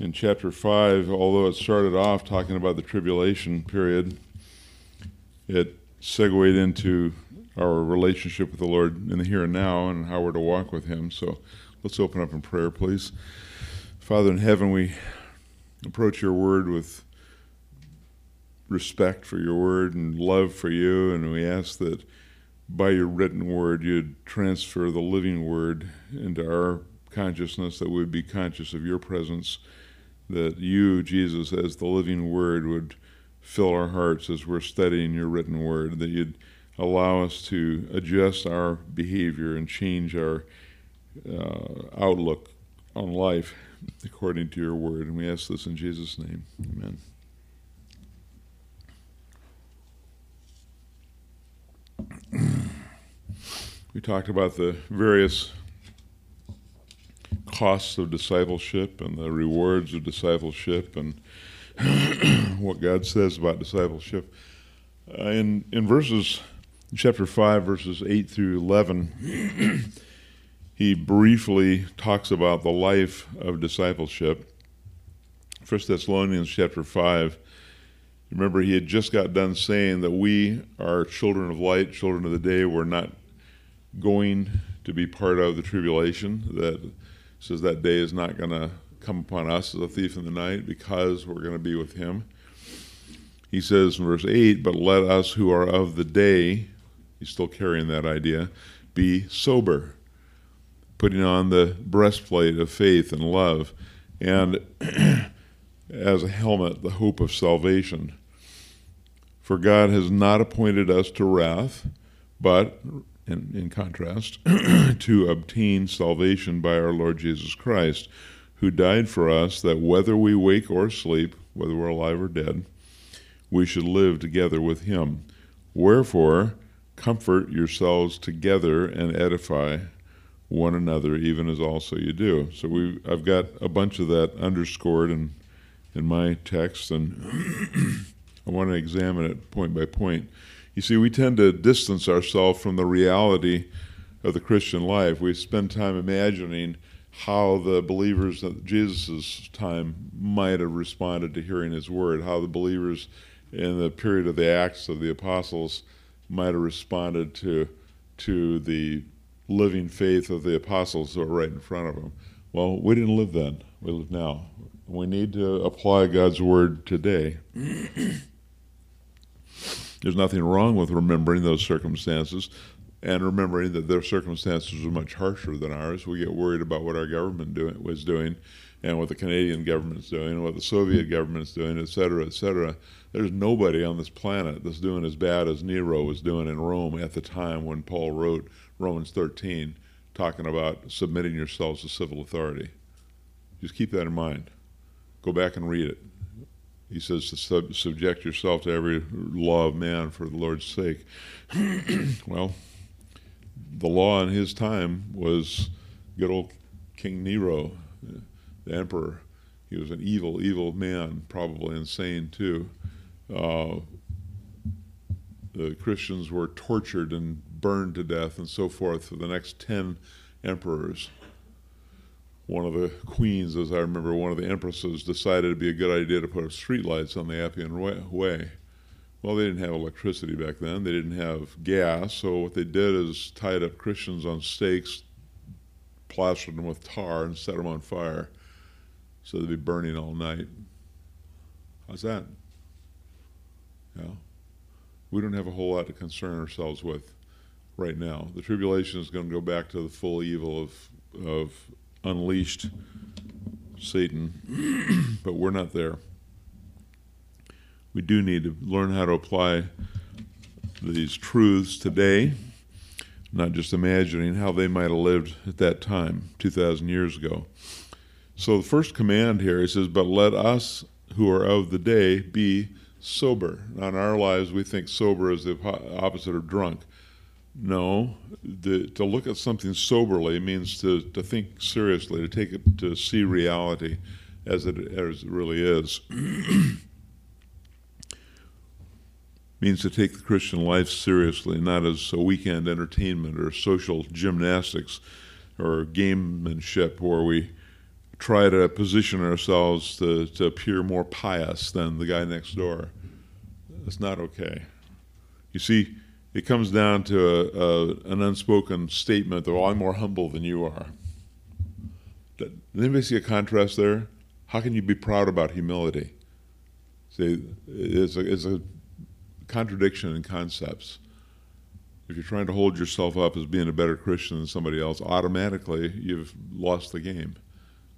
in chapter 5, although it started off talking about the tribulation period, it segued into our relationship with the Lord in the here and now and how we're to walk with Him. So let's open up in prayer, please. Father in heaven, we approach your word with respect for your word and love for you, and we ask that by your written word you'd transfer the living word into our consciousness, that we'd be conscious of your presence, that you, Jesus, as the living word, would fill our hearts as we're studying your written word, that you'd allow us to adjust our behavior and change our uh, outlook on life according to your word. And we ask this in Jesus' name. Amen. we talked about the various costs of discipleship and the rewards of discipleship and what God says about discipleship. Uh, in in verses chapter 5 verses 8 through 11 he briefly talks about the life of discipleship. First Thessalonians chapter 5 Remember, he had just got done saying that we are children of light, children of the day. We're not going to be part of the tribulation. That says that day is not going to come upon us as a thief in the night because we're going to be with him. He says in verse 8, But let us who are of the day, he's still carrying that idea, be sober, putting on the breastplate of faith and love, and as a helmet, the hope of salvation. For God has not appointed us to wrath, but, in, in contrast, to obtain salvation by our Lord Jesus Christ, who died for us, that whether we wake or sleep, whether we're alive or dead, we should live together with him. Wherefore, comfort yourselves together and edify one another, even as also you do. So we, I've got a bunch of that underscored in in my text, and I want to examine it point by point. You see, we tend to distance ourselves from the reality of the Christian life. We spend time imagining how the believers at Jesus' time might have responded to hearing his word, how the believers in the period of the Acts of the Apostles might have responded to, to the living faith of the apostles who are right in front of them. Well, we didn't live then, we live now. We need to apply God's word today. There's nothing wrong with remembering those circumstances and remembering that their circumstances are much harsher than ours. We get worried about what our government doing, was doing and what the Canadian government's doing and what the Soviet government's doing, et cetera, et cetera. There's nobody on this planet that's doing as bad as Nero was doing in Rome at the time when Paul wrote Romans 13, talking about submitting yourselves to civil authority. Just keep that in mind. Go back and read it. He says to sub- subject yourself to every law of man for the Lord's sake. well, the law in his time was good old King Nero, the emperor. He was an evil, evil man, probably insane too. Uh, the Christians were tortured and burned to death and so forth for the next 10 emperors one of the queens, as I remember, one of the empresses decided it'd be a good idea to put streetlights on the Appian Way. Well, they didn't have electricity back then. They didn't have gas. So what they did is tied up Christians on stakes, plastered them with tar, and set them on fire. So they'd be burning all night. How's that? Yeah. We don't have a whole lot to concern ourselves with right now. The tribulation is going to go back to the full evil of of unleashed Satan, but we're not there. We do need to learn how to apply these truths today, not just imagining how they might have lived at that time, 2,000 years ago. So the first command here, he says, But let us who are of the day be sober. Now, in our lives, we think sober is the opposite of drunk. No, the, to look at something soberly means to, to think seriously, to take it to see reality as it as it really is. means to take the Christian life seriously, not as a weekend entertainment or social gymnastics or gamemanship where we try to position ourselves to, to appear more pious than the guy next door. That's not okay. You see, it comes down to a, a, an unspoken statement that, well, I'm more humble than you are. Does anybody see a contrast there? How can you be proud about humility? See, it's a, it's a contradiction in concepts. If you're trying to hold yourself up as being a better Christian than somebody else, automatically you've lost the game.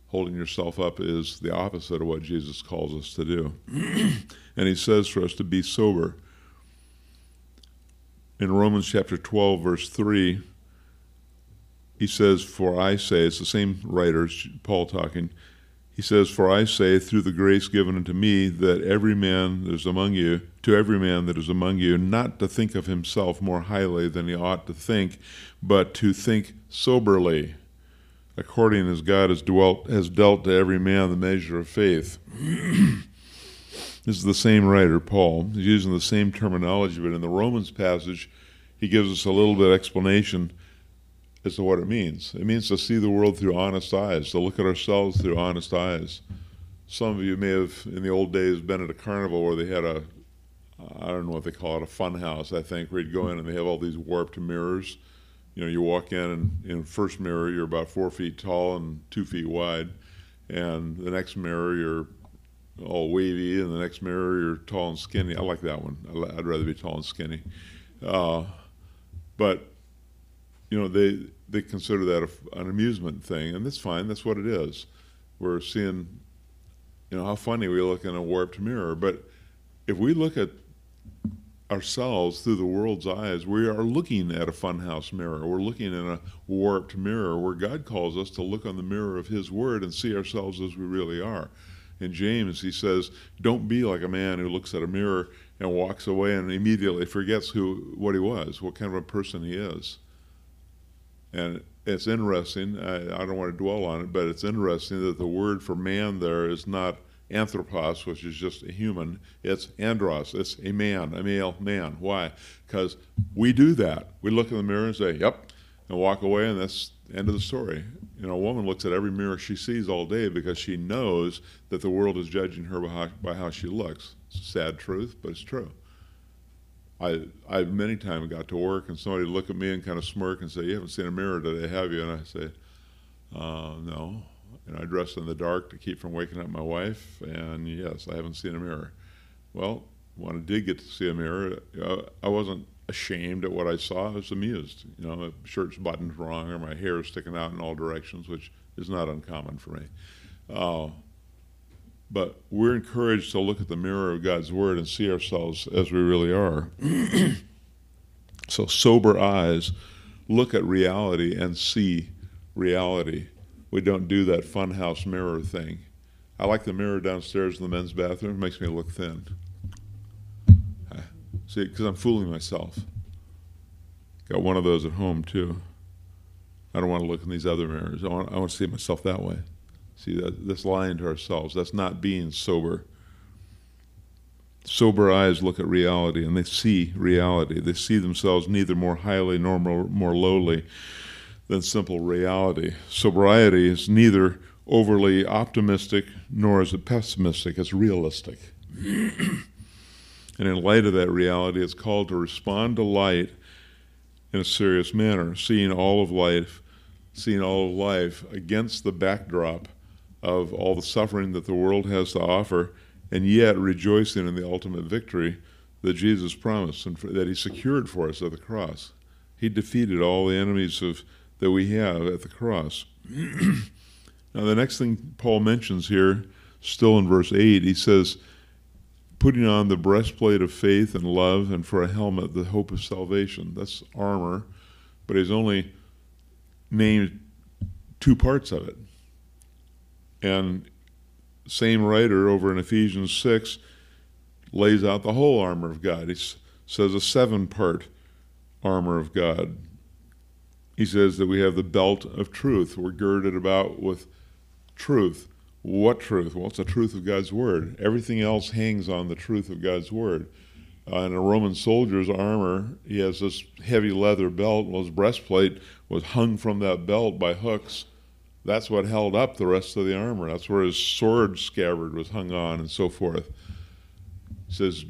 Holding yourself up is the opposite of what Jesus calls us to do. and he says for us to be sober in Romans chapter 12, verse 3, he says, For I say, it's the same writer, Paul talking, he says, For I say, through the grace given unto me, that every man that is among you, to every man that is among you, not to think of himself more highly than he ought to think, but to think soberly, according as God has, dwelt, has dealt to every man the measure of faith. This is the same writer, Paul. He's using the same terminology, but in the Romans passage, he gives us a little bit of explanation as to what it means. It means to see the world through honest eyes, to look at ourselves through honest eyes. Some of you may have, in the old days, been at a carnival where they had a, I don't know what they call it, a fun house, I think, where you'd go in and they have all these warped mirrors. You know, you walk in and in first mirror, you're about four feet tall and two feet wide. And the next mirror, you're all wavy, and the next mirror you're tall and skinny. I like that one. I'd rather be tall and skinny. Uh, but you know, they they consider that a, an amusement thing, and that's fine. That's what it is. We're seeing, you know, how funny we look in a warped mirror. But if we look at ourselves through the world's eyes, we are looking at a funhouse mirror. We're looking in a warped mirror where God calls us to look on the mirror of His Word and see ourselves as we really are in James, he says, "Don't be like a man who looks at a mirror and walks away and immediately forgets who what he was, what kind of a person he is." And it's interesting. I, I don't want to dwell on it, but it's interesting that the word for man there is not anthropos, which is just a human. It's andros. It's a man, a male man. Why? Because we do that. We look in the mirror and say, "Yep," and walk away, and that's end of the story. You know, a woman looks at every mirror she sees all day because she knows that the world is judging her by how, by how she looks. Sad truth, but it's true. I I many times got to work and somebody would look at me and kind of smirk and say, "You haven't seen a mirror today, have you?" And I say, uh, "No." And I dress in the dark to keep from waking up my wife. And yes, I haven't seen a mirror. Well, when I did get to see a mirror, uh, I wasn't ashamed at what I saw. I was amused. You know, my shirt's buttoned wrong or my hair is sticking out in all directions, which is not uncommon for me. Uh, but we're encouraged to look at the mirror of God's Word and see ourselves as we really are. so, sober eyes look at reality and see reality. We don't do that funhouse mirror thing. I like the mirror downstairs in the men's bathroom, it makes me look thin. See, because I'm fooling myself. Got one of those at home too. I don't want to look in these other mirrors. I want, I want to see myself that way. See, that, that's lying to ourselves. That's not being sober. Sober eyes look at reality and they see reality. They see themselves neither more highly nor more, more lowly than simple reality. Sobriety is neither overly optimistic nor is it pessimistic, it's realistic. And in light of that reality, it's called to respond to light in a serious manner, seeing all of life, seeing all of life against the backdrop of all the suffering that the world has to offer, and yet rejoicing in the ultimate victory that Jesus promised and that He secured for us at the cross. He defeated all the enemies of that we have at the cross. now, the next thing Paul mentions here, still in verse 8, he says, putting on the breastplate of faith and love, and for a helmet, the hope of salvation. That's armor, but he's only named two parts of it. And same writer over in Ephesians 6 lays out the whole armor of God. He says a seven part armor of God. He says that we have the belt of truth. We're girded about with truth. What truth? Well, it's the truth of God's word. Everything else hangs on the truth of God's word. Uh, in a Roman soldier's armor, he has this heavy leather belt. Well, his breastplate was hung from that belt by hooks That's what held up the rest of the armor. That's where his sword scabbard was hung on and so forth. It says,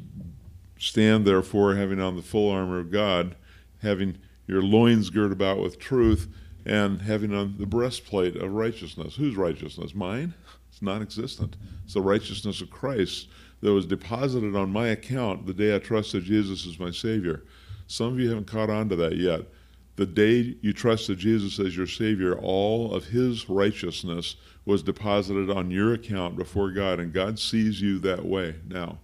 Stand therefore, having on the full armor of God, having your loins girt about with truth, and having on the breastplate of righteousness. Whose righteousness? Mine? Non existent. It's the righteousness of Christ that was deposited on my account the day I trusted Jesus as my Savior. Some of you haven't caught on to that yet. The day you trusted Jesus as your Savior, all of His righteousness was deposited on your account before God, and God sees you that way now.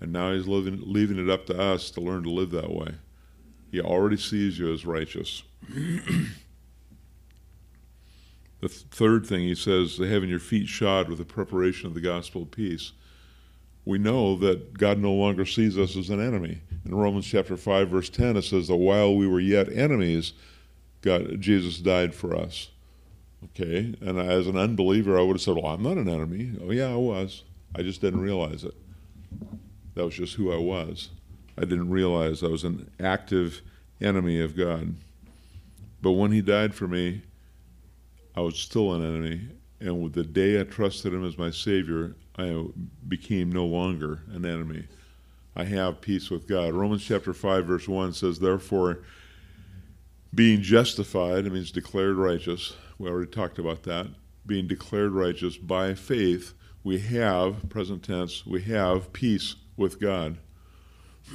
And now He's living, leaving it up to us to learn to live that way. He already sees you as righteous. the th- third thing He says, having your feet shod with the preparation of the gospel of peace we know that God no longer sees us as an enemy. In Romans chapter 5 verse 10 it says that while we were yet enemies, God Jesus died for us. Okay? And as an unbeliever I would have said, "Well, I'm not an enemy." Oh yeah, I was. I just didn't realize it. That was just who I was. I didn't realize I was an active enemy of God. But when he died for me, I was still an enemy. And with the day I trusted him as my Savior, I became no longer an enemy. I have peace with God. Romans chapter 5, verse 1 says, Therefore, being justified, it means declared righteous. We already talked about that. Being declared righteous by faith, we have, present tense, we have peace with God.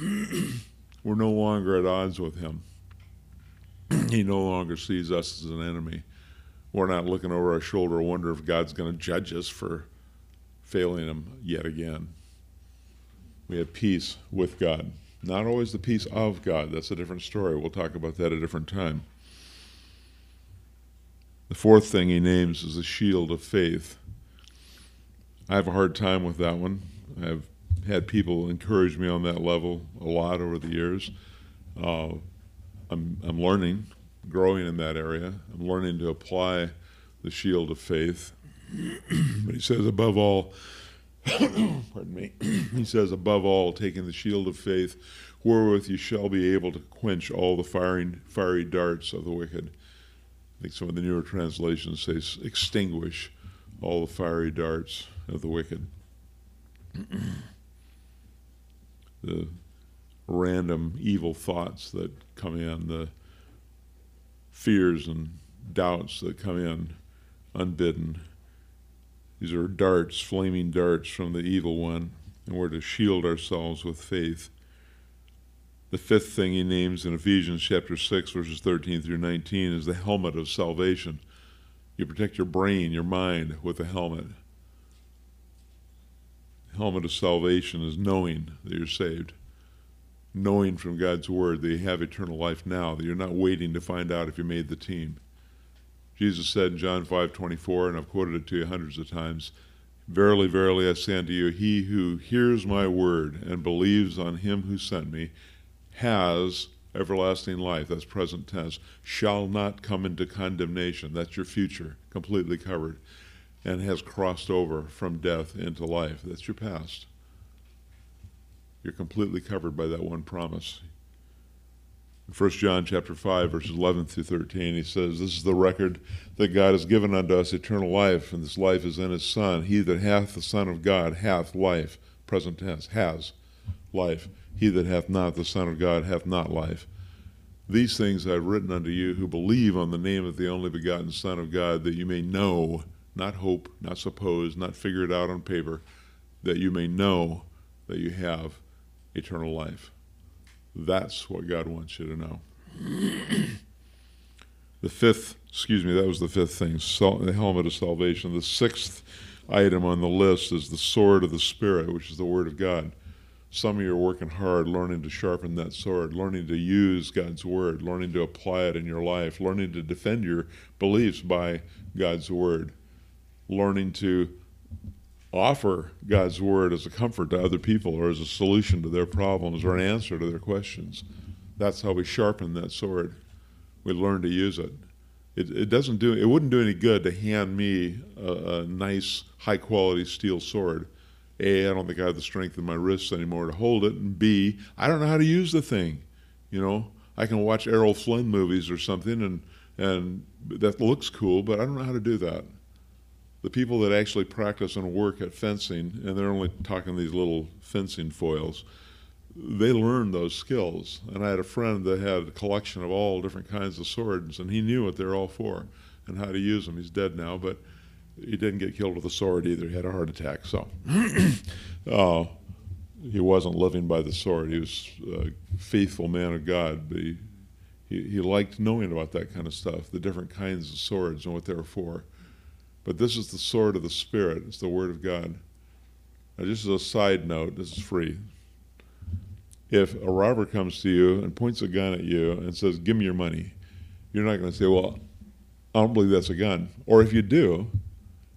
We're no longer at odds with Him. he no longer sees us as an enemy. We're not looking over our shoulder, wonder if God's going to judge us for failing Him yet again. We have peace with God. Not always the peace of God. That's a different story. We'll talk about that a different time. The fourth thing he names is the shield of faith. I have a hard time with that one. I've had people encourage me on that level a lot over the years. Uh, I'm, I'm learning, growing in that area. I'm learning to apply the shield of faith but he says, above all, pardon me, he says, above all, taking the shield of faith, wherewith you shall be able to quench all the firing, fiery darts of the wicked. I think some of the newer translations say, extinguish all the fiery darts of the wicked. the random evil thoughts that come in, the fears and doubts that come in unbidden these are darts, flaming darts from the evil one, and we're to shield ourselves with faith. The fifth thing he names in Ephesians chapter 6, verses 13 through 19 is the helmet of salvation. You protect your brain, your mind with a helmet. The helmet of salvation is knowing that you're saved, knowing from God's word that you have eternal life now, that you're not waiting to find out if you made the team. Jesus said in John 5:24, and I've quoted it to you hundreds of times, "Verily, verily, I say unto you, he who hears my word and believes on him who sent me has everlasting life." That's present tense. Shall not come into condemnation. That's your future, completely covered, and has crossed over from death into life. That's your past. You're completely covered by that one promise. In 1 John chapter 5, verses 11 through 13, he says, This is the record that God has given unto us eternal life, and this life is in his Son. He that hath the Son of God hath life. Present tense, has life. He that hath not the Son of God hath not life. These things I have written unto you who believe on the name of the only begotten Son of God, that you may know, not hope, not suppose, not figure it out on paper, that you may know that you have eternal life. That's what God wants you to know. the fifth, excuse me, that was the fifth thing, the helmet of salvation. The sixth item on the list is the sword of the Spirit, which is the Word of God. Some of you are working hard learning to sharpen that sword, learning to use God's Word, learning to apply it in your life, learning to defend your beliefs by God's Word, learning to offer God's word as a comfort to other people or as a solution to their problems or an answer to their questions. That's how we sharpen that sword. We learn to use it. It, it doesn't do it wouldn't do any good to hand me a, a nice high quality steel sword. A, I don't think I have the strength in my wrists anymore to hold it, and B, I don't know how to use the thing. You know, I can watch Errol Flynn movies or something and and that looks cool, but I don't know how to do that. The people that actually practice and work at fencing, and they're only talking these little fencing foils, they learn those skills. And I had a friend that had a collection of all different kinds of swords, and he knew what they're all for and how to use them. He's dead now, but he didn't get killed with a sword either. He had a heart attack, so uh, he wasn't living by the sword. He was a faithful man of God, but he, he, he liked knowing about that kind of stuff, the different kinds of swords and what they were for. But this is the sword of the Spirit. It's the Word of God. Now, just as a side note, this is free. If a robber comes to you and points a gun at you and says, Give me your money, you're not going to say, Well, I don't believe that's a gun. Or if you do,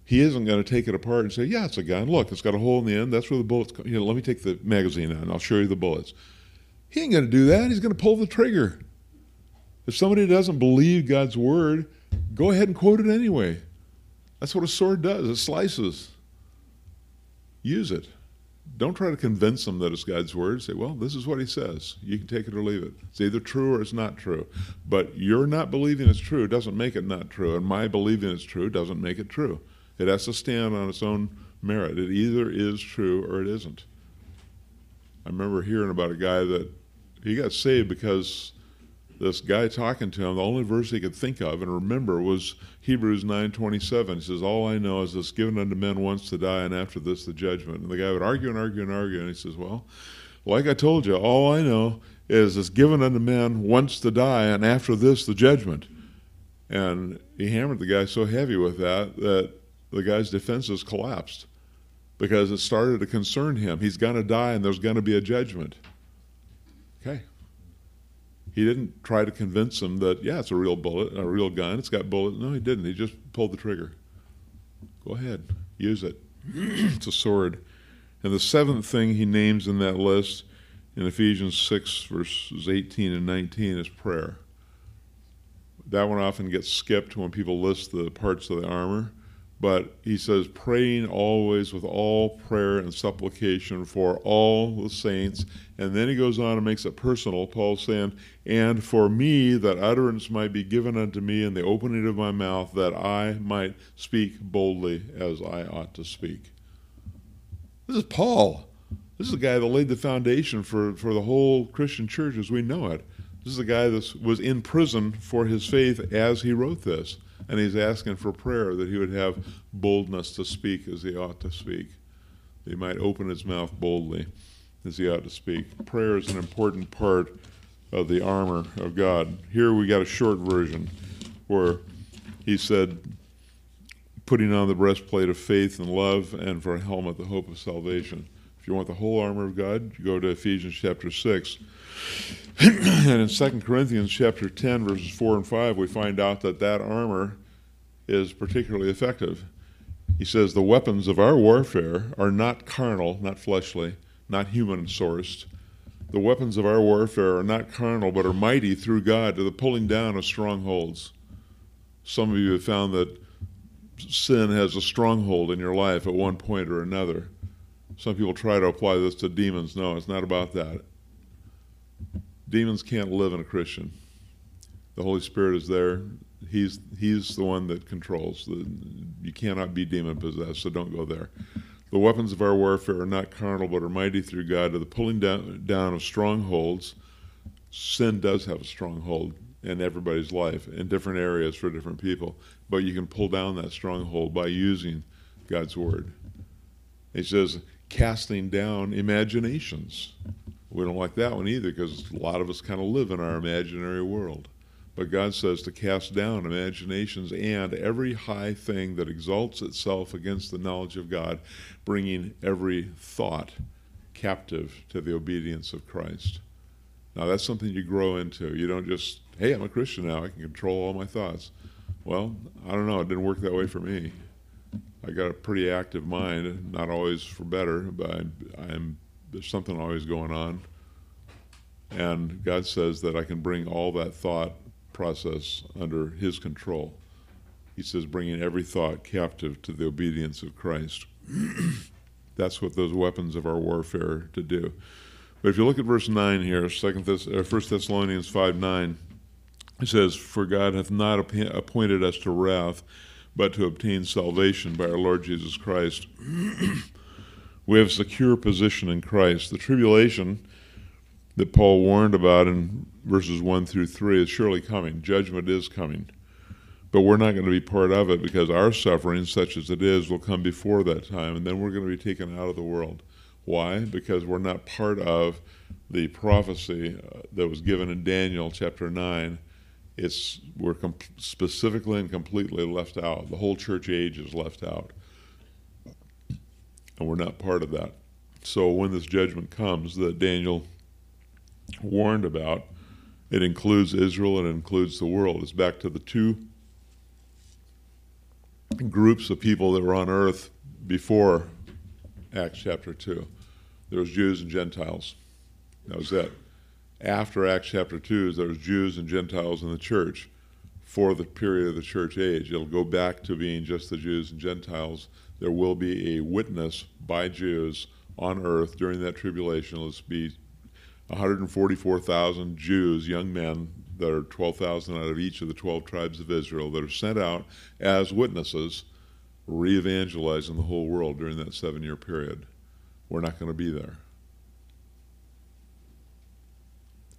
he isn't going to take it apart and say, "Yeah, it's a gun. Look, it's got a hole in the end. That's where the bullets. Come. You know, let me take the magazine out, and I'll show you the bullets." He ain't going to do that. He's going to pull the trigger. If somebody doesn't believe God's word, go ahead and quote it anyway. That's what a sword does. It slices. Use it. Don't try to convince them that it's God's word. Say, well, this is what he says. You can take it or leave it. It's either true or it's not true. But your not believing it's true doesn't make it not true, and my believing it's true doesn't make it true. It has to stand on its own merit. It either is true or it isn't. I remember hearing about a guy that he got saved because this guy talking to him, the only verse he could think of and remember was Hebrews 9:27. He says, "All I know is this given unto men once to die, and after this the judgment." And the guy would argue and argue and argue, and he says, "Well, like I told you, all I know is it's given unto men once to die, and after this the judgment." And he hammered the guy so heavy with that that the guy's defenses collapsed because it started to concern him. He's going to die and there's going to be a judgment. Okay. He didn't try to convince him that, yeah, it's a real bullet, a real gun, it's got bullets. No, he didn't. He just pulled the trigger. Go ahead, use it. it's a sword. And the seventh thing he names in that list in Ephesians 6, verses 18 and 19 is prayer. That one often gets skipped when people list the parts of the armor. But he says, praying always with all prayer and supplication for all the saints. And then he goes on and makes it personal. Paul saying, And for me, that utterance might be given unto me in the opening of my mouth, that I might speak boldly as I ought to speak. This is Paul. This is the guy that laid the foundation for, for the whole Christian church as we know it. This is the guy that was in prison for his faith as he wrote this and he's asking for prayer that he would have boldness to speak as he ought to speak. That he might open his mouth boldly as he ought to speak. Prayer is an important part of the armor of God. Here we got a short version where he said, putting on the breastplate of faith and love, and for a helmet, the hope of salvation. If you want the whole armor of God, you go to Ephesians chapter 6. and in 2 Corinthians chapter 10, verses 4 and 5, we find out that that armor is particularly effective. He says, The weapons of our warfare are not carnal, not fleshly, not human sourced. The weapons of our warfare are not carnal, but are mighty through God to the pulling down of strongholds. Some of you have found that sin has a stronghold in your life at one point or another. Some people try to apply this to demons. No, it's not about that. Demons can't live in a Christian. The Holy Spirit is there. He's he's the one that controls. The, you cannot be demon possessed, so don't go there. The weapons of our warfare are not carnal, but are mighty through God to the pulling down, down of strongholds. Sin does have a stronghold in everybody's life in different areas for different people, but you can pull down that stronghold by using God's word. He says, casting down imaginations. We don't like that one either because a lot of us kind of live in our imaginary world. But God says to cast down imaginations and every high thing that exalts itself against the knowledge of God, bringing every thought captive to the obedience of Christ. Now, that's something you grow into. You don't just, hey, I'm a Christian now, I can control all my thoughts. Well, I don't know, it didn't work that way for me. I got a pretty active mind, not always for better, but I'm, I'm there's something always going on. And God says that I can bring all that thought process under His control. He says, bringing every thought captive to the obedience of Christ. That's what those weapons of our warfare to do. But if you look at verse 9 here, Second Thess- uh, 1 Thessalonians 5 9, It says, For God hath not appointed us to wrath, but to obtain salvation by our Lord Jesus Christ. we have secure position in Christ. The tribulation that Paul warned about in verses 1 through 3 is surely coming. Judgment is coming. But we're not going to be part of it because our suffering, such as it is, will come before that time, and then we're going to be taken out of the world. Why? Because we're not part of the prophecy uh, that was given in Daniel chapter 9 it's we're specifically and completely left out. The whole church age is left out, and we're not part of that. So when this judgment comes that Daniel warned about, it includes Israel and it includes the world. It's back to the two groups of people that were on earth before Acts chapter 2. There was Jews and Gentiles. That was it after Acts chapter 2 is there's Jews and Gentiles in the church for the period of the church age. It'll go back to being just the Jews and Gentiles. There will be a witness by Jews on earth during that tribulation. Let's be 144,000 Jews, young men, that are 12,000 out of each of the 12 tribes of Israel, that are sent out as witnesses, re evangelizing the whole world during that seven year period. We're not going to be there.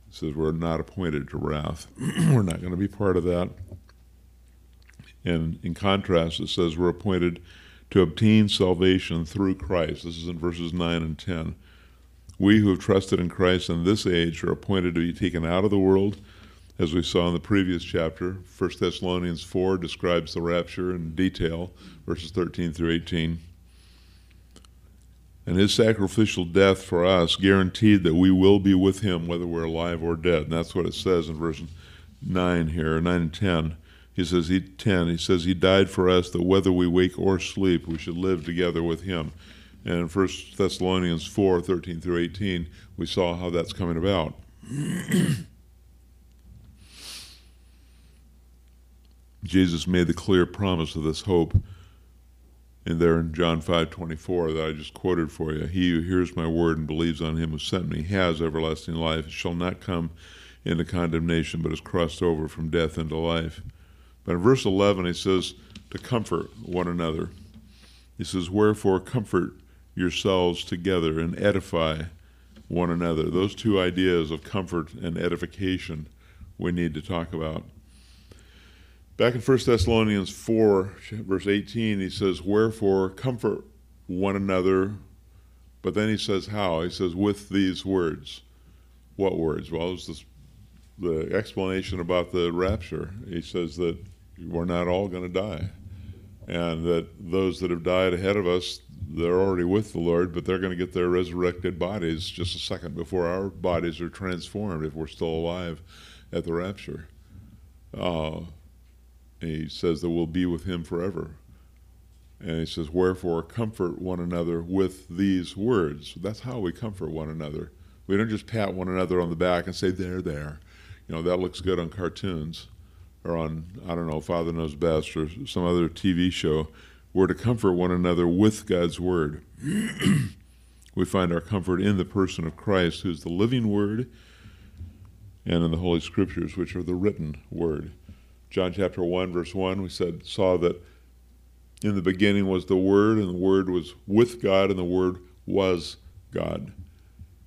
It says we're not appointed to wrath. we're not going to be part of that. And in contrast, it says we're appointed to obtain salvation through Christ. This is in verses 9 and 10. We who have trusted in Christ in this age are appointed to be taken out of the world, as we saw in the previous chapter. 1 Thessalonians 4 describes the rapture in detail, verses 13 through 18 and his sacrificial death for us guaranteed that we will be with him whether we're alive or dead. And that's what it says in verse 9 here, 9 and 10. He says, he, 10, he says, He died for us that whether we wake or sleep, we should live together with him. And in 1 Thessalonians 4 13 through 18, we saw how that's coming about. Jesus made the clear promise of this hope and there in John 5:24 that I just quoted for you, he who hears my word and believes on him who sent me has everlasting life, shall not come into condemnation, but is crossed over from death into life. But in verse 11 he says to comfort one another. He says, "Wherefore comfort yourselves together and edify one another." Those two ideas of comfort and edification we need to talk about. Back in 1 Thessalonians 4, verse 18, he says, Wherefore comfort one another. But then he says, How? He says, With these words. What words? Well, it's this, the explanation about the rapture. He says that we're not all going to die. And that those that have died ahead of us, they're already with the Lord, but they're going to get their resurrected bodies just a second before our bodies are transformed if we're still alive at the rapture. Uh, he says that we'll be with him forever. And he says, Wherefore comfort one another with these words. That's how we comfort one another. We don't just pat one another on the back and say, There, there. You know, that looks good on cartoons or on, I don't know, Father Knows Best or some other TV show. We're to comfort one another with God's Word. we find our comfort in the person of Christ, who's the living Word, and in the Holy Scriptures, which are the written Word. John chapter 1, verse 1, we said, saw that in the beginning was the Word, and the Word was with God, and the Word was God.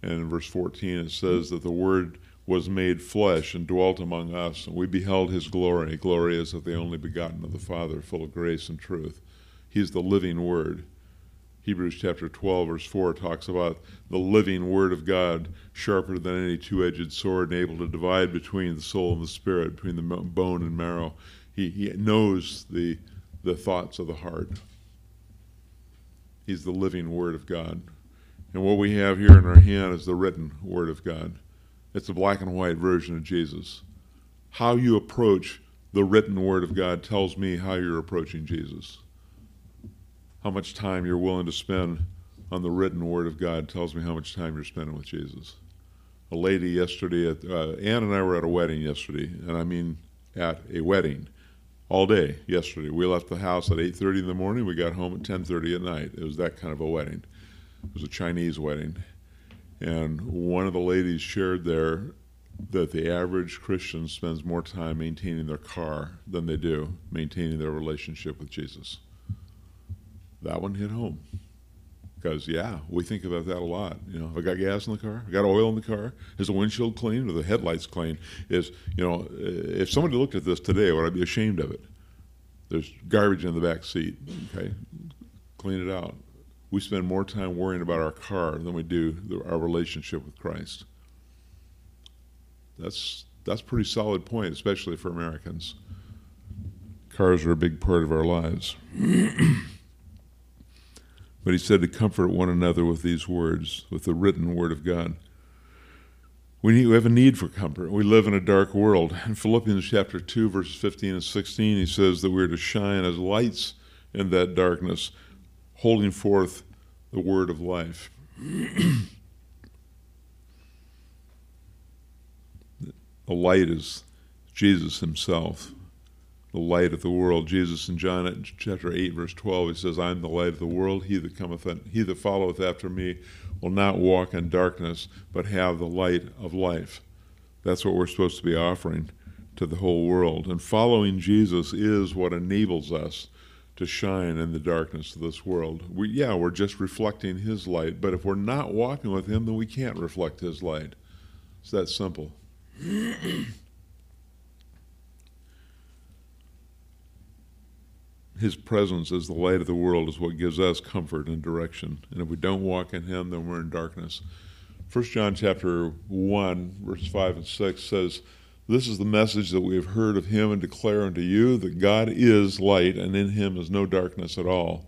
And in verse 14, it says that the Word was made flesh and dwelt among us, and we beheld his glory. Glory as of the only begotten of the Father, full of grace and truth. He's the living Word. Hebrews chapter 12, verse 4 talks about the living Word of God, sharper than any two edged sword, and able to divide between the soul and the spirit, between the bone and marrow. He, he knows the, the thoughts of the heart. He's the living Word of God. And what we have here in our hand is the written Word of God. It's a black and white version of Jesus. How you approach the written Word of God tells me how you're approaching Jesus how much time you're willing to spend on the written Word of God tells me how much time you're spending with Jesus. A lady yesterday, at, uh, Ann and I were at a wedding yesterday, and I mean at a wedding all day yesterday. We left the house at 8:30 in the morning. We got home at 10:30 at night. It was that kind of a wedding. It was a Chinese wedding, and one of the ladies shared there that the average Christian spends more time maintaining their car than they do maintaining their relationship with Jesus. That one hit home. Because, yeah, we think about that a lot. You know, I got gas in the car, I got oil in the car, is the windshield clean or the headlights clean? Is, you know, if somebody looked at this today, would I be ashamed of it? There's garbage in the back seat. Okay, clean it out. We spend more time worrying about our car than we do the, our relationship with Christ. That's that's a pretty solid point, especially for Americans. Cars are a big part of our lives. but he said to comfort one another with these words, with the written word of God. We, need, we have a need for comfort. We live in a dark world. In Philippians chapter 2, verses 15 and 16, he says that we're to shine as lights in that darkness, holding forth the word of life. The light is Jesus himself, the light of the world. Jesus in John chapter 8, verse 12, he says, I am the light of the world. He that cometh, he that followeth after me will not walk in darkness, but have the light of life. That's what we're supposed to be offering to the whole world. And following Jesus is what enables us to shine in the darkness of this world. We, yeah, we're just reflecting His light, but if we're not walking with Him, then we can't reflect His light. It's that simple. His presence as the light of the world is what gives us comfort and direction. And if we don't walk in Him, then we're in darkness. 1 John chapter 1, verse 5 and 6 says, This is the message that we have heard of Him and declare unto you that God is light, and in Him is no darkness at all.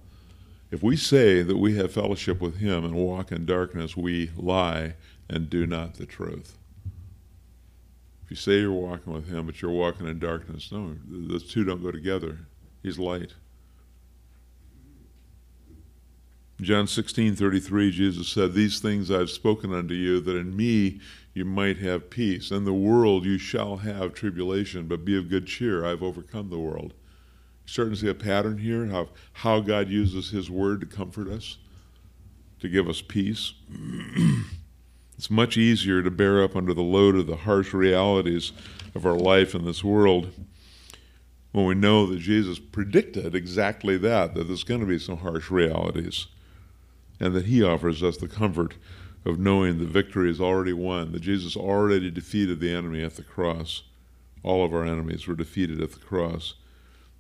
If we say that we have fellowship with Him and walk in darkness, we lie and do not the truth. If you say you're walking with him, but you're walking in darkness, no, those two don't go together. He's light. John 16, 33, Jesus said, These things I've spoken unto you, that in me you might have peace. In the world you shall have tribulation, but be of good cheer. I've overcome the world. You're starting to see a pattern here of how God uses his word to comfort us, to give us peace. It's much easier to bear up under the load of the harsh realities of our life in this world when we know that Jesus predicted exactly that, that there's going to be some harsh realities, and that He offers us the comfort of knowing the victory is already won, that Jesus already defeated the enemy at the cross. All of our enemies were defeated at the cross.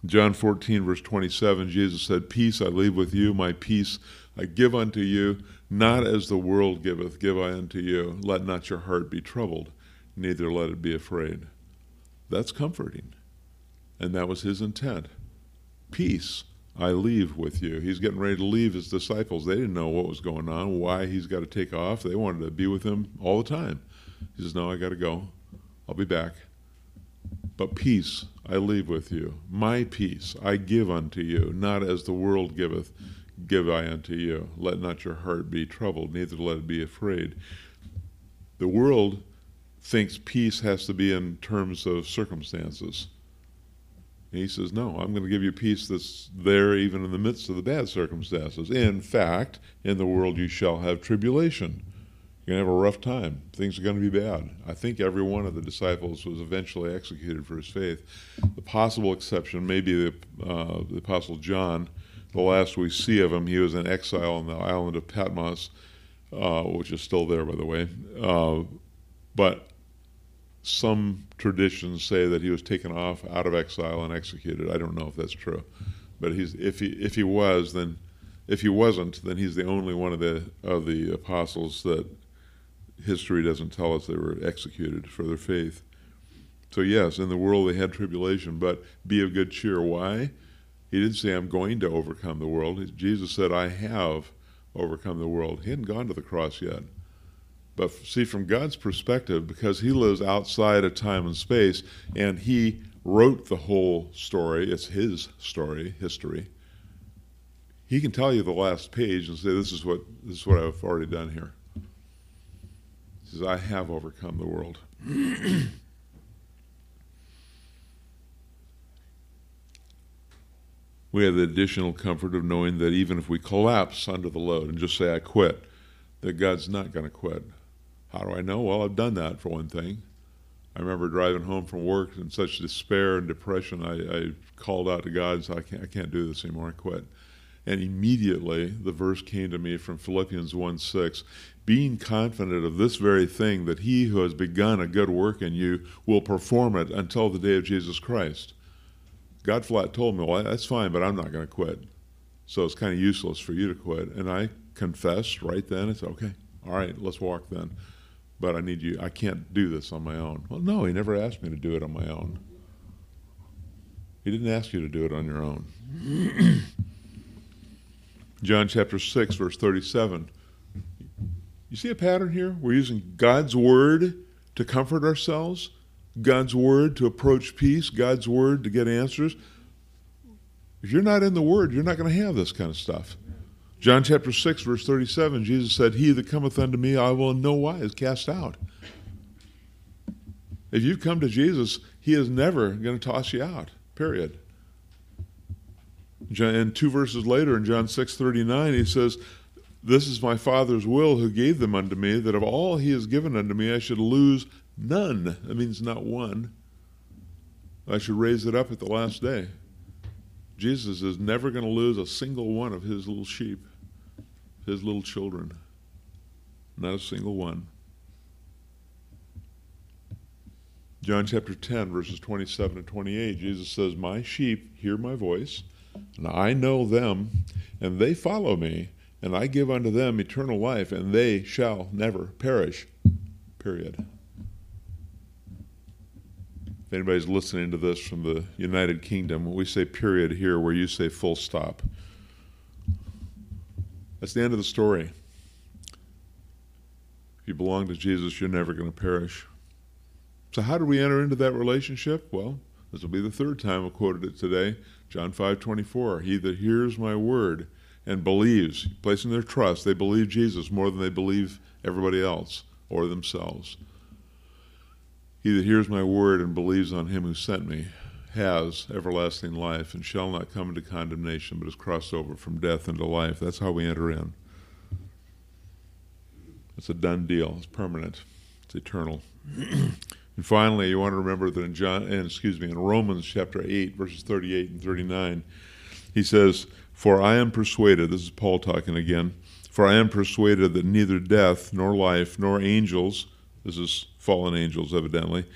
John 14, verse 27, Jesus said, Peace I leave with you, my peace I give unto you, not as the world giveth, give I unto you. Let not your heart be troubled, neither let it be afraid. That's comforting. And that was his intent. Peace I leave with you. He's getting ready to leave his disciples. They didn't know what was going on, why he's got to take off. They wanted to be with him all the time. He says, No, I got to go. I'll be back. But peace I leave with you. My peace I give unto you, not as the world giveth give I unto you. Let not your heart be troubled, neither let it be afraid. The world thinks peace has to be in terms of circumstances. And he says, No, I'm going to give you peace that's there even in the midst of the bad circumstances. In fact, in the world you shall have tribulation. You're going to have a rough time. Things are going to be bad. I think every one of the disciples was eventually executed for his faith. The possible exception may be the, uh, the Apostle John the last we see of him, he was in exile on the island of Patmos, uh, which is still there, by the way. Uh, but some traditions say that he was taken off out of exile and executed. I don't know if that's true, but he's if he if he was, then if he wasn't, then he's the only one of the of the apostles that history doesn't tell us they were executed for their faith. So yes, in the world they had tribulation, but be of good cheer. Why? He didn't say, I'm going to overcome the world. Jesus said, I have overcome the world. He hadn't gone to the cross yet. But see, from God's perspective, because He lives outside of time and space, and He wrote the whole story, it's His story, history. He can tell you the last page and say, This is what, this is what I've already done here. He says, I have overcome the world. we have the additional comfort of knowing that even if we collapse under the load and just say, I quit, that God's not going to quit. How do I know? Well, I've done that for one thing. I remember driving home from work in such despair and depression. I, I called out to God and said, I can't, I can't do this anymore. I quit. And immediately the verse came to me from Philippians 1 6 being confident of this very thing, that he who has begun a good work in you will perform it until the day of Jesus Christ. God flat told me, Well, that's fine, but I'm not going to quit. So it's kind of useless for you to quit. And I confessed right then. It's okay. All right, let's walk then. But I need you. I can't do this on my own. Well, no, he never asked me to do it on my own. He didn't ask you to do it on your own. John chapter 6, verse 37. You see a pattern here? We're using God's word to comfort ourselves, God's word to approach peace, God's word to get answers. If you're not in the word, you're not going to have this kind of stuff. John chapter 6, verse 37, Jesus said, He that cometh unto me, I will in no wise cast out. If you've come to Jesus, He is never going to toss you out, period. And two verses later in John 6:39 he says, "This is my Father's will who gave them unto me that of all he has given unto me I should lose none." That means not one. I should raise it up at the last day. Jesus is never going to lose a single one of his little sheep, his little children. Not a single one. John chapter 10, verses 27 and 28, Jesus says, My sheep hear my voice, and I know them, and they follow me, and I give unto them eternal life, and they shall never perish. Period. If anybody's listening to this from the United Kingdom, we say period here where you say full stop. That's the end of the story. If you belong to Jesus, you're never going to perish. So, how do we enter into that relationship? Well, this will be the third time I quoted it today. John 5:24. He that hears my word and believes, placing their trust, they believe Jesus more than they believe everybody else or themselves. He that hears my word and believes on him who sent me has everlasting life and shall not come into condemnation, but is crossed over from death into life. That's how we enter in. It's a done deal. It's permanent. It's eternal. and finally, you want to remember that in John, and excuse me, in Romans chapter eight, verses thirty-eight and thirty-nine, he says, "For I am persuaded." This is Paul talking again. For I am persuaded that neither death, nor life, nor angels this is fallen angels, evidently.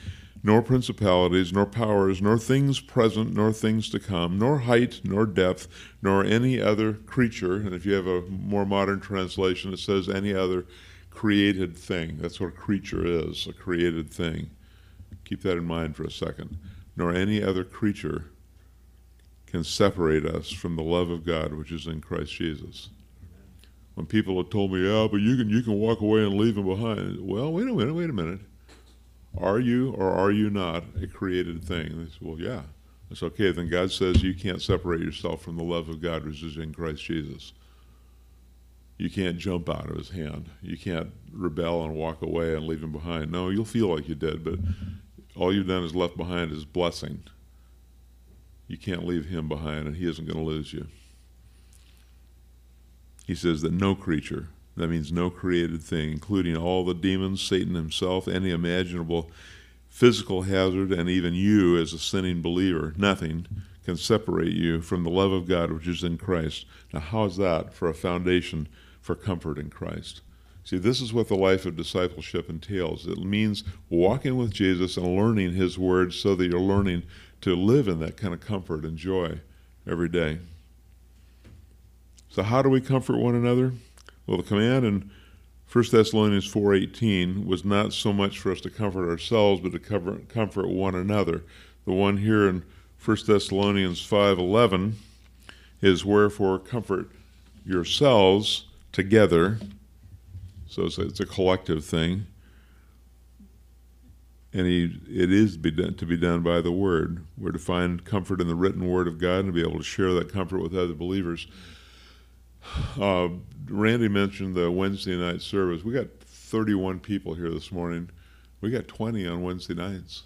Nor principalities, nor powers, nor things present, nor things to come, nor height, nor depth, nor any other creature. And if you have a more modern translation, it says any other created thing. That's what a creature is, a created thing. Keep that in mind for a second. Nor any other creature can separate us from the love of God which is in Christ Jesus when people have told me, "Yeah, but you can you can walk away and leave them behind." Well, wait a minute, wait a minute. Are you or are you not a created thing? They well, yeah. It's okay. Then God says you can't separate yourself from the love of God which is in Christ Jesus. You can't jump out of His hand. You can't rebel and walk away and leave Him behind. No, you'll feel like you did, but all you've done is left behind his blessing. You can't leave Him behind, and He isn't going to lose you he says that no creature, that means no created thing, including all the demons, Satan himself, any imaginable physical hazard, and even you as a sinning believer, nothing can separate you from the love of God which is in Christ. Now, how is that for a foundation for comfort in Christ? See, this is what the life of discipleship entails. It means walking with Jesus and learning His Word so that you're learning to live in that kind of comfort and joy every day. So how do we comfort one another? Well, the command in 1 Thessalonians 4:18 was not so much for us to comfort ourselves, but to cover, comfort one another. The one here in 1 Thessalonians 5:11 is wherefore comfort yourselves together. So it's a, it's a collective thing, and he, it is be done, to be done by the word. We're to find comfort in the written word of God and to be able to share that comfort with other believers. Uh, Randy mentioned the Wednesday night service. We got 31 people here this morning. We got 20 on Wednesday nights.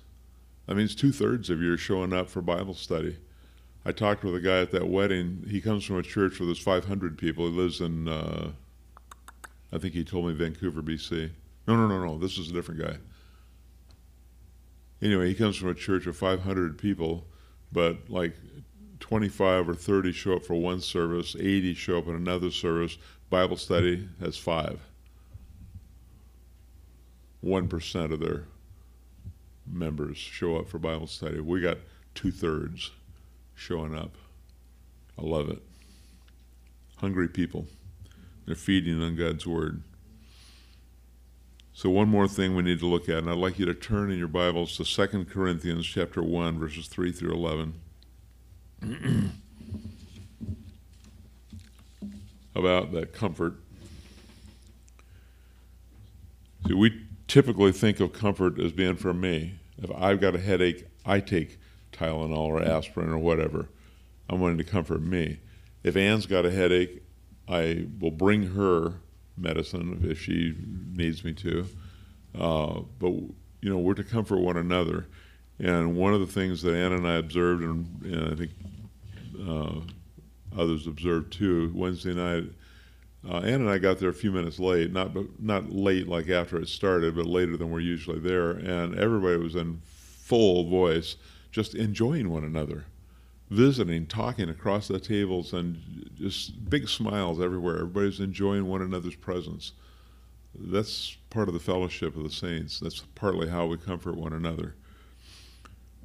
That means two thirds of you are showing up for Bible study. I talked with a guy at that wedding. He comes from a church where there's 500 people. He lives in, uh, I think he told me Vancouver, BC. No, no, no, no. This is a different guy. anyway, he comes from a church of 500 people, but like 25 or 30 show up for one service, 80 show up in another service. Bible study has five. 1% of their members show up for Bible study. We got two thirds showing up. I love it. Hungry people. They're feeding on God's Word. So one more thing we need to look at, and I'd like you to turn in your Bibles to 2 Corinthians chapter 1, verses 3 through 11. about that comfort. See, we typically think of comfort as being for me. If I've got a headache, I take Tylenol or aspirin or whatever. I'm wanting to comfort me. If Ann's got a headache, I will bring her medicine if she needs me to. Uh, but you know, we're to comfort one another. And one of the things that Ann and I observed, and, and I think uh, others observed too, Wednesday night, uh, Ann and I got there a few minutes late, not not late like after it started, but later than we're usually there, and everybody was in full voice, just enjoying one another, visiting, talking across the tables, and just big smiles everywhere. Everybody's enjoying one another's presence. That's part of the fellowship of the saints. That's partly how we comfort one another.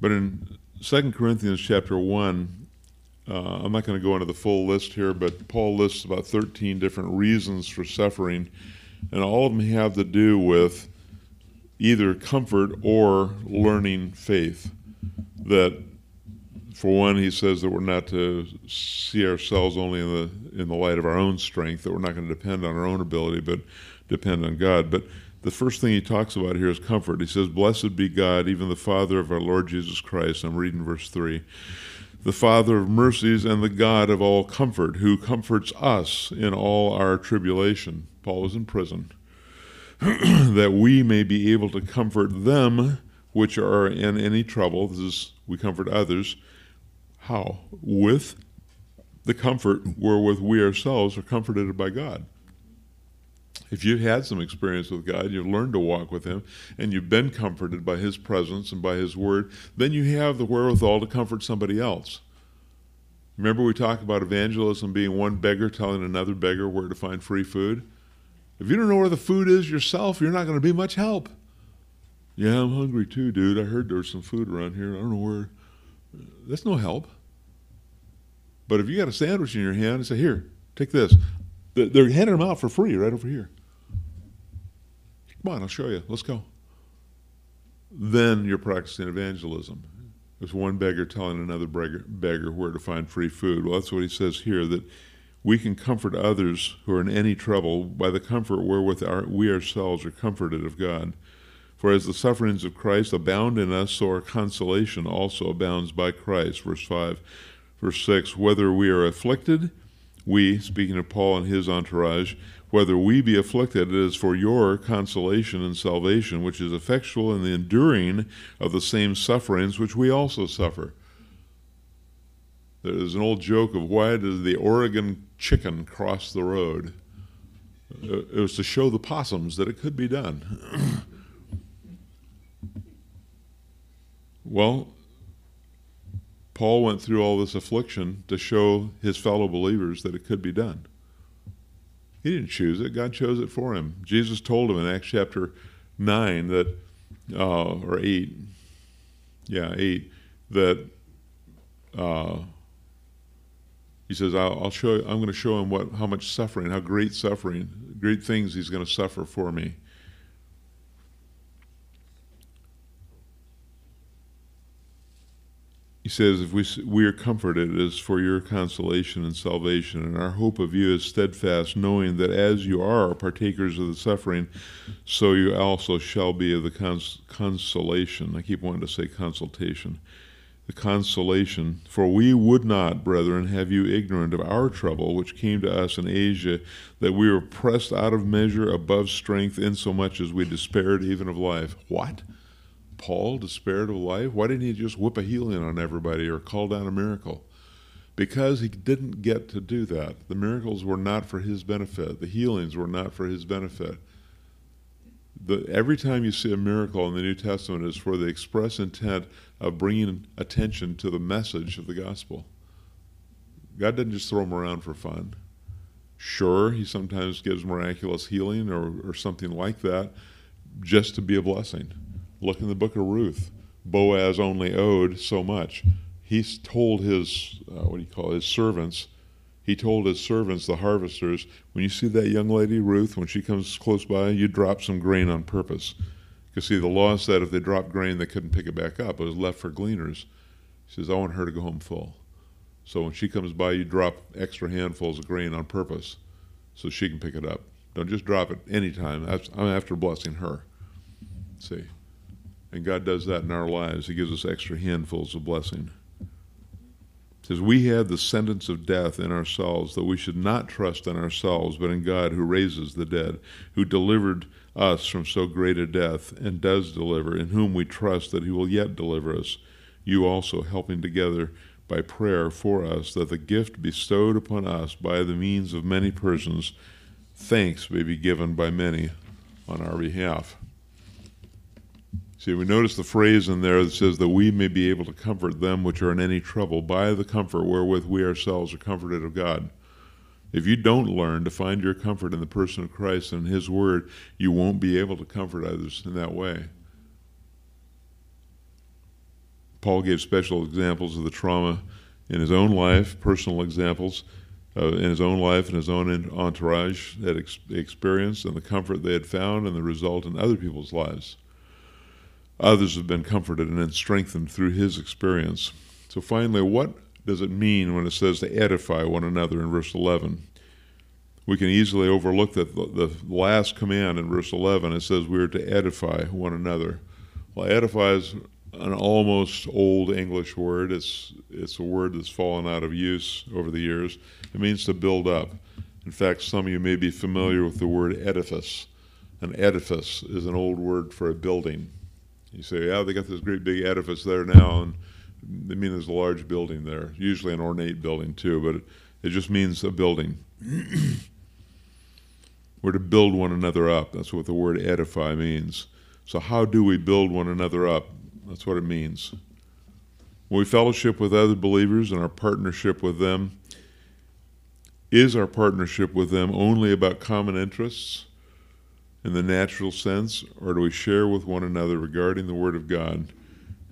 But in 2 Corinthians chapter 1, uh, I'm not going to go into the full list here, but Paul lists about 13 different reasons for suffering, and all of them have to do with either comfort or learning faith. That, for one, he says that we're not to see ourselves only in the in the light of our own strength, that we're not going to depend on our own ability, but depend on God. But the first thing he talks about here is comfort. He says, Blessed be God, even the Father of our Lord Jesus Christ. I'm reading verse 3 the Father of mercies and the God of all comfort, who comforts us in all our tribulation. Paul is in prison. that we may be able to comfort them which are in any trouble. This is, we comfort others. How? With the comfort wherewith we ourselves are comforted by God. If you've had some experience with God, you've learned to walk with Him, and you've been comforted by His presence and by His Word, then you have the wherewithal to comfort somebody else. Remember, we talk about evangelism being one beggar telling another beggar where to find free food? If you don't know where the food is yourself, you're not going to be much help. Yeah, I'm hungry too, dude. I heard there was some food around here. I don't know where. That's no help. But if you got a sandwich in your hand and say, Here, take this. They're handing them out for free right over here. Come on, I'll show you. Let's go. Then you're practicing evangelism. There's one beggar telling another beggar, beggar where to find free food. Well, that's what he says here that we can comfort others who are in any trouble by the comfort wherewith our, we ourselves are comforted of God. For as the sufferings of Christ abound in us, so our consolation also abounds by Christ. Verse 5. Verse 6 Whether we are afflicted, we, speaking of Paul and his entourage, whether we be afflicted, it is for your consolation and salvation, which is effectual in the enduring of the same sufferings which we also suffer. There's an old joke of why did the Oregon chicken cross the road? It was to show the possums that it could be done. well, Paul went through all this affliction to show his fellow believers that it could be done. He didn't choose it, God chose it for him. Jesus told him in Acts chapter 9 that, uh, or 8, yeah, 8, that uh, he says, I'll, I'll show, I'm going to show him what, how much suffering, how great suffering, great things he's going to suffer for me. He says, If we, we are comforted, it is for your consolation and salvation, and our hope of you is steadfast, knowing that as you are partakers of the suffering, so you also shall be of the cons- consolation. I keep wanting to say consultation. The consolation. For we would not, brethren, have you ignorant of our trouble, which came to us in Asia, that we were pressed out of measure above strength, insomuch as we despaired even of life. What? Paul despaired of life? Why didn't he just whip a healing on everybody or call down a miracle? Because he didn't get to do that. The miracles were not for his benefit, the healings were not for his benefit. the, every time you see a miracle in the New Testament is for the express intent of bringing attention to the message of the gospel. God doesn't just throw them around for fun. Sure, He sometimes gives miraculous healing or, or something like that just to be a blessing. Look in the book of Ruth. Boaz only owed so much. He's told his, uh, what do you call it, his servants, he told his servants, the harvesters, when you see that young lady, Ruth, when she comes close by, you drop some grain on purpose. Because, see, the law said if they dropped grain, they couldn't pick it back up. It was left for gleaners. He says, I want her to go home full. So when she comes by, you drop extra handfuls of grain on purpose so she can pick it up. Don't just drop it anytime. I'm after blessing her. See? And God does that in our lives. He gives us extra handfuls of blessing It says, We have the sentence of death in ourselves, that we should not trust in ourselves, but in God who raises the dead, who delivered us from so great a death, and does deliver, in whom we trust that he will yet deliver us. You also helping together by prayer for us, that the gift bestowed upon us by the means of many persons, thanks may be given by many on our behalf. See, we notice the phrase in there that says that we may be able to comfort them which are in any trouble by the comfort wherewith we ourselves are comforted of God. If you don't learn to find your comfort in the person of Christ and His Word, you won't be able to comfort others in that way. Paul gave special examples of the trauma in his own life, personal examples uh, in his own life and his own entourage had ex- experienced, and the comfort they had found and the result in other people's lives. Others have been comforted and then strengthened through his experience. So, finally, what does it mean when it says to edify one another in verse 11? We can easily overlook that the last command in verse 11 it says we are to edify one another. Well, edify is an almost old English word. It's it's a word that's fallen out of use over the years. It means to build up. In fact, some of you may be familiar with the word edifice. An edifice is an old word for a building. You say, yeah, they got this great big edifice there now, and they mean there's a large building there, usually an ornate building too, but it, it just means a building. We're to build one another up. That's what the word edify means. So, how do we build one another up? That's what it means. When we fellowship with other believers and our partnership with them, is our partnership with them only about common interests? In the natural sense, or do we share with one another regarding the Word of God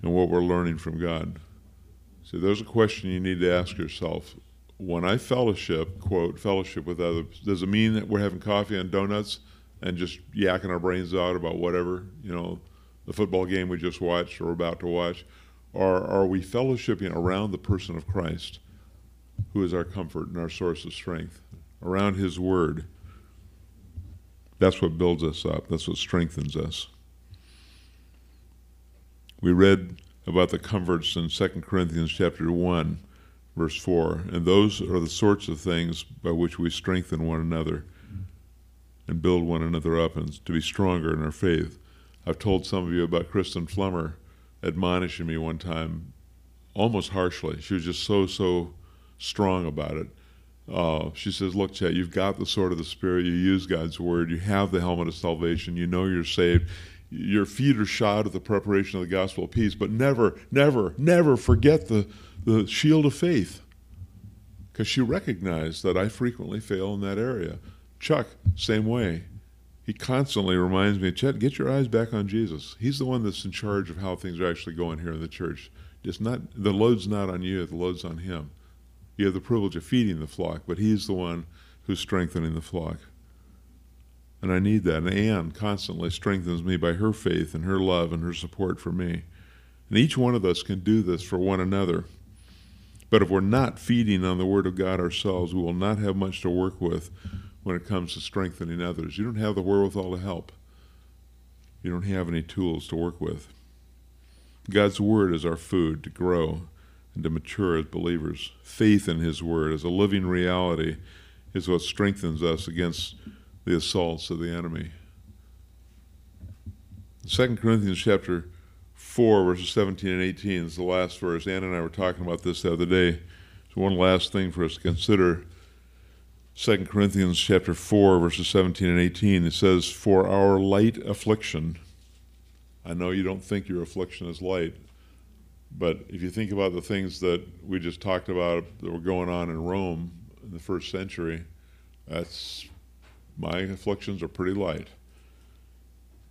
and what we're learning from God? So there's a question you need to ask yourself. When I fellowship, quote, fellowship with others, does it mean that we're having coffee and donuts and just yakking our brains out about whatever, you know, the football game we just watched or about to watch? Or are we fellowshipping around the person of Christ, who is our comfort and our source of strength, around His Word? That's what builds us up. That's what strengthens us. We read about the comforts in 2 Corinthians chapter 1, verse 4, and those are the sorts of things by which we strengthen one another and build one another up and to be stronger in our faith. I've told some of you about Kristen Flummer admonishing me one time almost harshly. She was just so, so strong about it. Uh, she says, Look, Chet, you've got the sword of the Spirit. You use God's word. You have the helmet of salvation. You know you're saved. Your feet are shod with the preparation of the gospel of peace. But never, never, never forget the, the shield of faith. Because she recognized that I frequently fail in that area. Chuck, same way. He constantly reminds me, Chet, get your eyes back on Jesus. He's the one that's in charge of how things are actually going here in the church. It's not the load's not on you, the load's on him. You have the privilege of feeding the flock, but He's the one who's strengthening the flock. And I need that. And Ann constantly strengthens me by her faith and her love and her support for me. And each one of us can do this for one another. But if we're not feeding on the Word of God ourselves, we will not have much to work with when it comes to strengthening others. You don't have the wherewithal to help, you don't have any tools to work with. God's Word is our food to grow and to mature as believers. Faith in His Word as a living reality is what strengthens us against the assaults of the enemy. 2 Corinthians chapter 4, verses 17 and 18 is the last verse. Ann and I were talking about this the other day. So, one last thing for us to consider. 2 Corinthians chapter 4 verses 17 and 18 it says for our light affliction I know you don't think your affliction is light but if you think about the things that we just talked about that were going on in Rome in the first century that's my afflictions are pretty light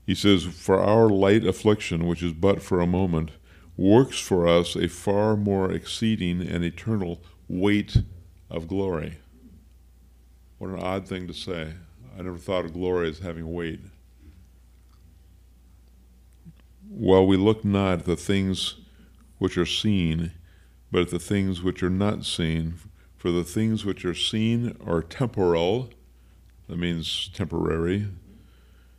he says for our light affliction which is but for a moment works for us a far more exceeding and eternal weight of glory what an odd thing to say. I never thought of glory as having weight. Well, we look not at the things which are seen, but at the things which are not seen. For the things which are seen are temporal, that means temporary,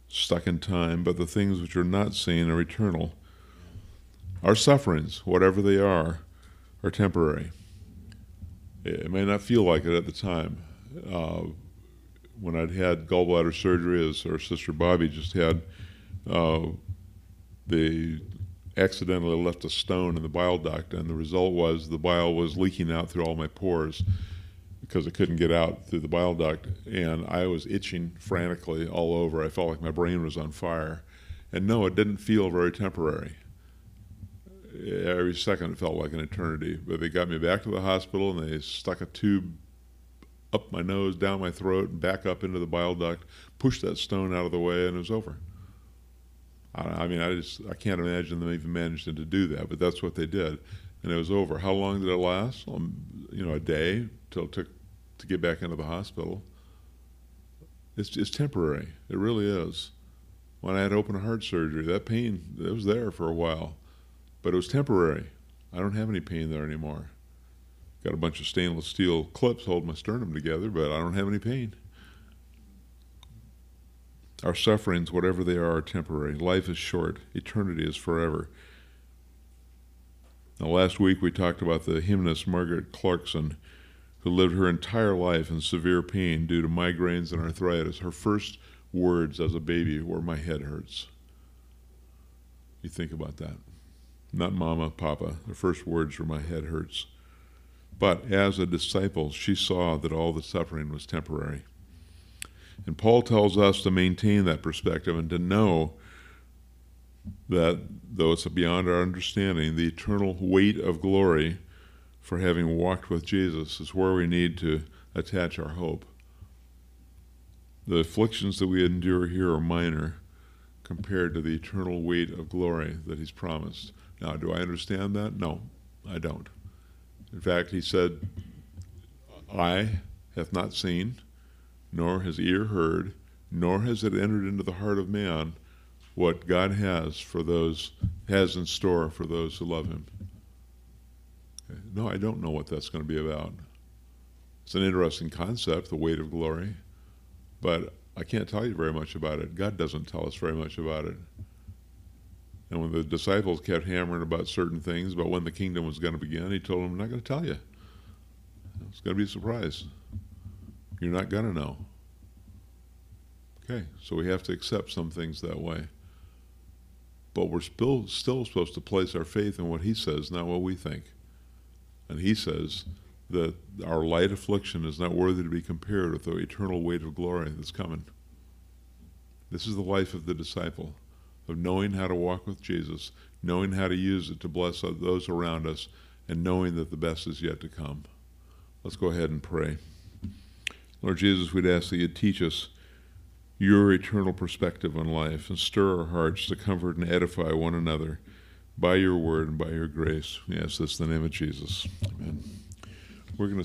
stuck in time, but the things which are not seen are eternal. Our sufferings, whatever they are, are temporary. It may not feel like it at the time uh, when I'd had gallbladder surgery, as our sister Bobby just had, uh, they accidentally left a stone in the bile duct, and the result was the bile was leaking out through all my pores because it couldn't get out through the bile duct, and I was itching frantically all over. I felt like my brain was on fire. And no, it didn't feel very temporary. Every second it felt like an eternity. But they got me back to the hospital and they stuck a tube up my nose, down my throat, and back up into the bile duct, pushed that stone out of the way, and it was over. I, mean, I just I can't imagine them even managing to do that, but that's what they did, and it was over. How long did it last? Um, you know, a day till it took to get back into the hospital. It's it's temporary. It really is. When I had open heart surgery, that pain it was there for a while, but it was temporary. I don't have any pain there anymore. Got a bunch of stainless steel clips holding my sternum together, but I don't have any pain. Our sufferings, whatever they are, are temporary. Life is short, eternity is forever. Now, last week we talked about the hymnist Margaret Clarkson, who lived her entire life in severe pain due to migraines and arthritis. Her first words as a baby were, My head hurts. You think about that. Not mama, papa. The first words were, My head hurts. But as a disciple, she saw that all the suffering was temporary. And Paul tells us to maintain that perspective and to know that, though it's beyond our understanding, the eternal weight of glory for having walked with Jesus is where we need to attach our hope. The afflictions that we endure here are minor compared to the eternal weight of glory that he's promised. Now, do I understand that? No, I don't. In fact, he said, I hath not seen, nor has ear heard, nor has it entered into the heart of man what God has for those has in store for those who love him. No, I don't know what that's going to be about. It's an interesting concept, the weight of glory, but I can't tell you very much about it. God doesn't tell us very much about it. And when the disciples kept hammering about certain things, about when the kingdom was going to begin, he told them, I'm not going to tell you. It's going to be a surprise. You're not going to know. Okay, so we have to accept some things that way. But we're still, still supposed to place our faith in what he says, not what we think. And he says that our light affliction is not worthy to be compared with the eternal weight of glory that's coming. This is the life of the disciple of knowing how to walk with Jesus, knowing how to use it to bless those around us, and knowing that the best is yet to come. Let's go ahead and pray. Lord Jesus, we'd ask that you teach us your eternal perspective on life and stir our hearts to comfort and edify one another by your word and by your grace. We ask this in the name of Jesus. Amen. We're going to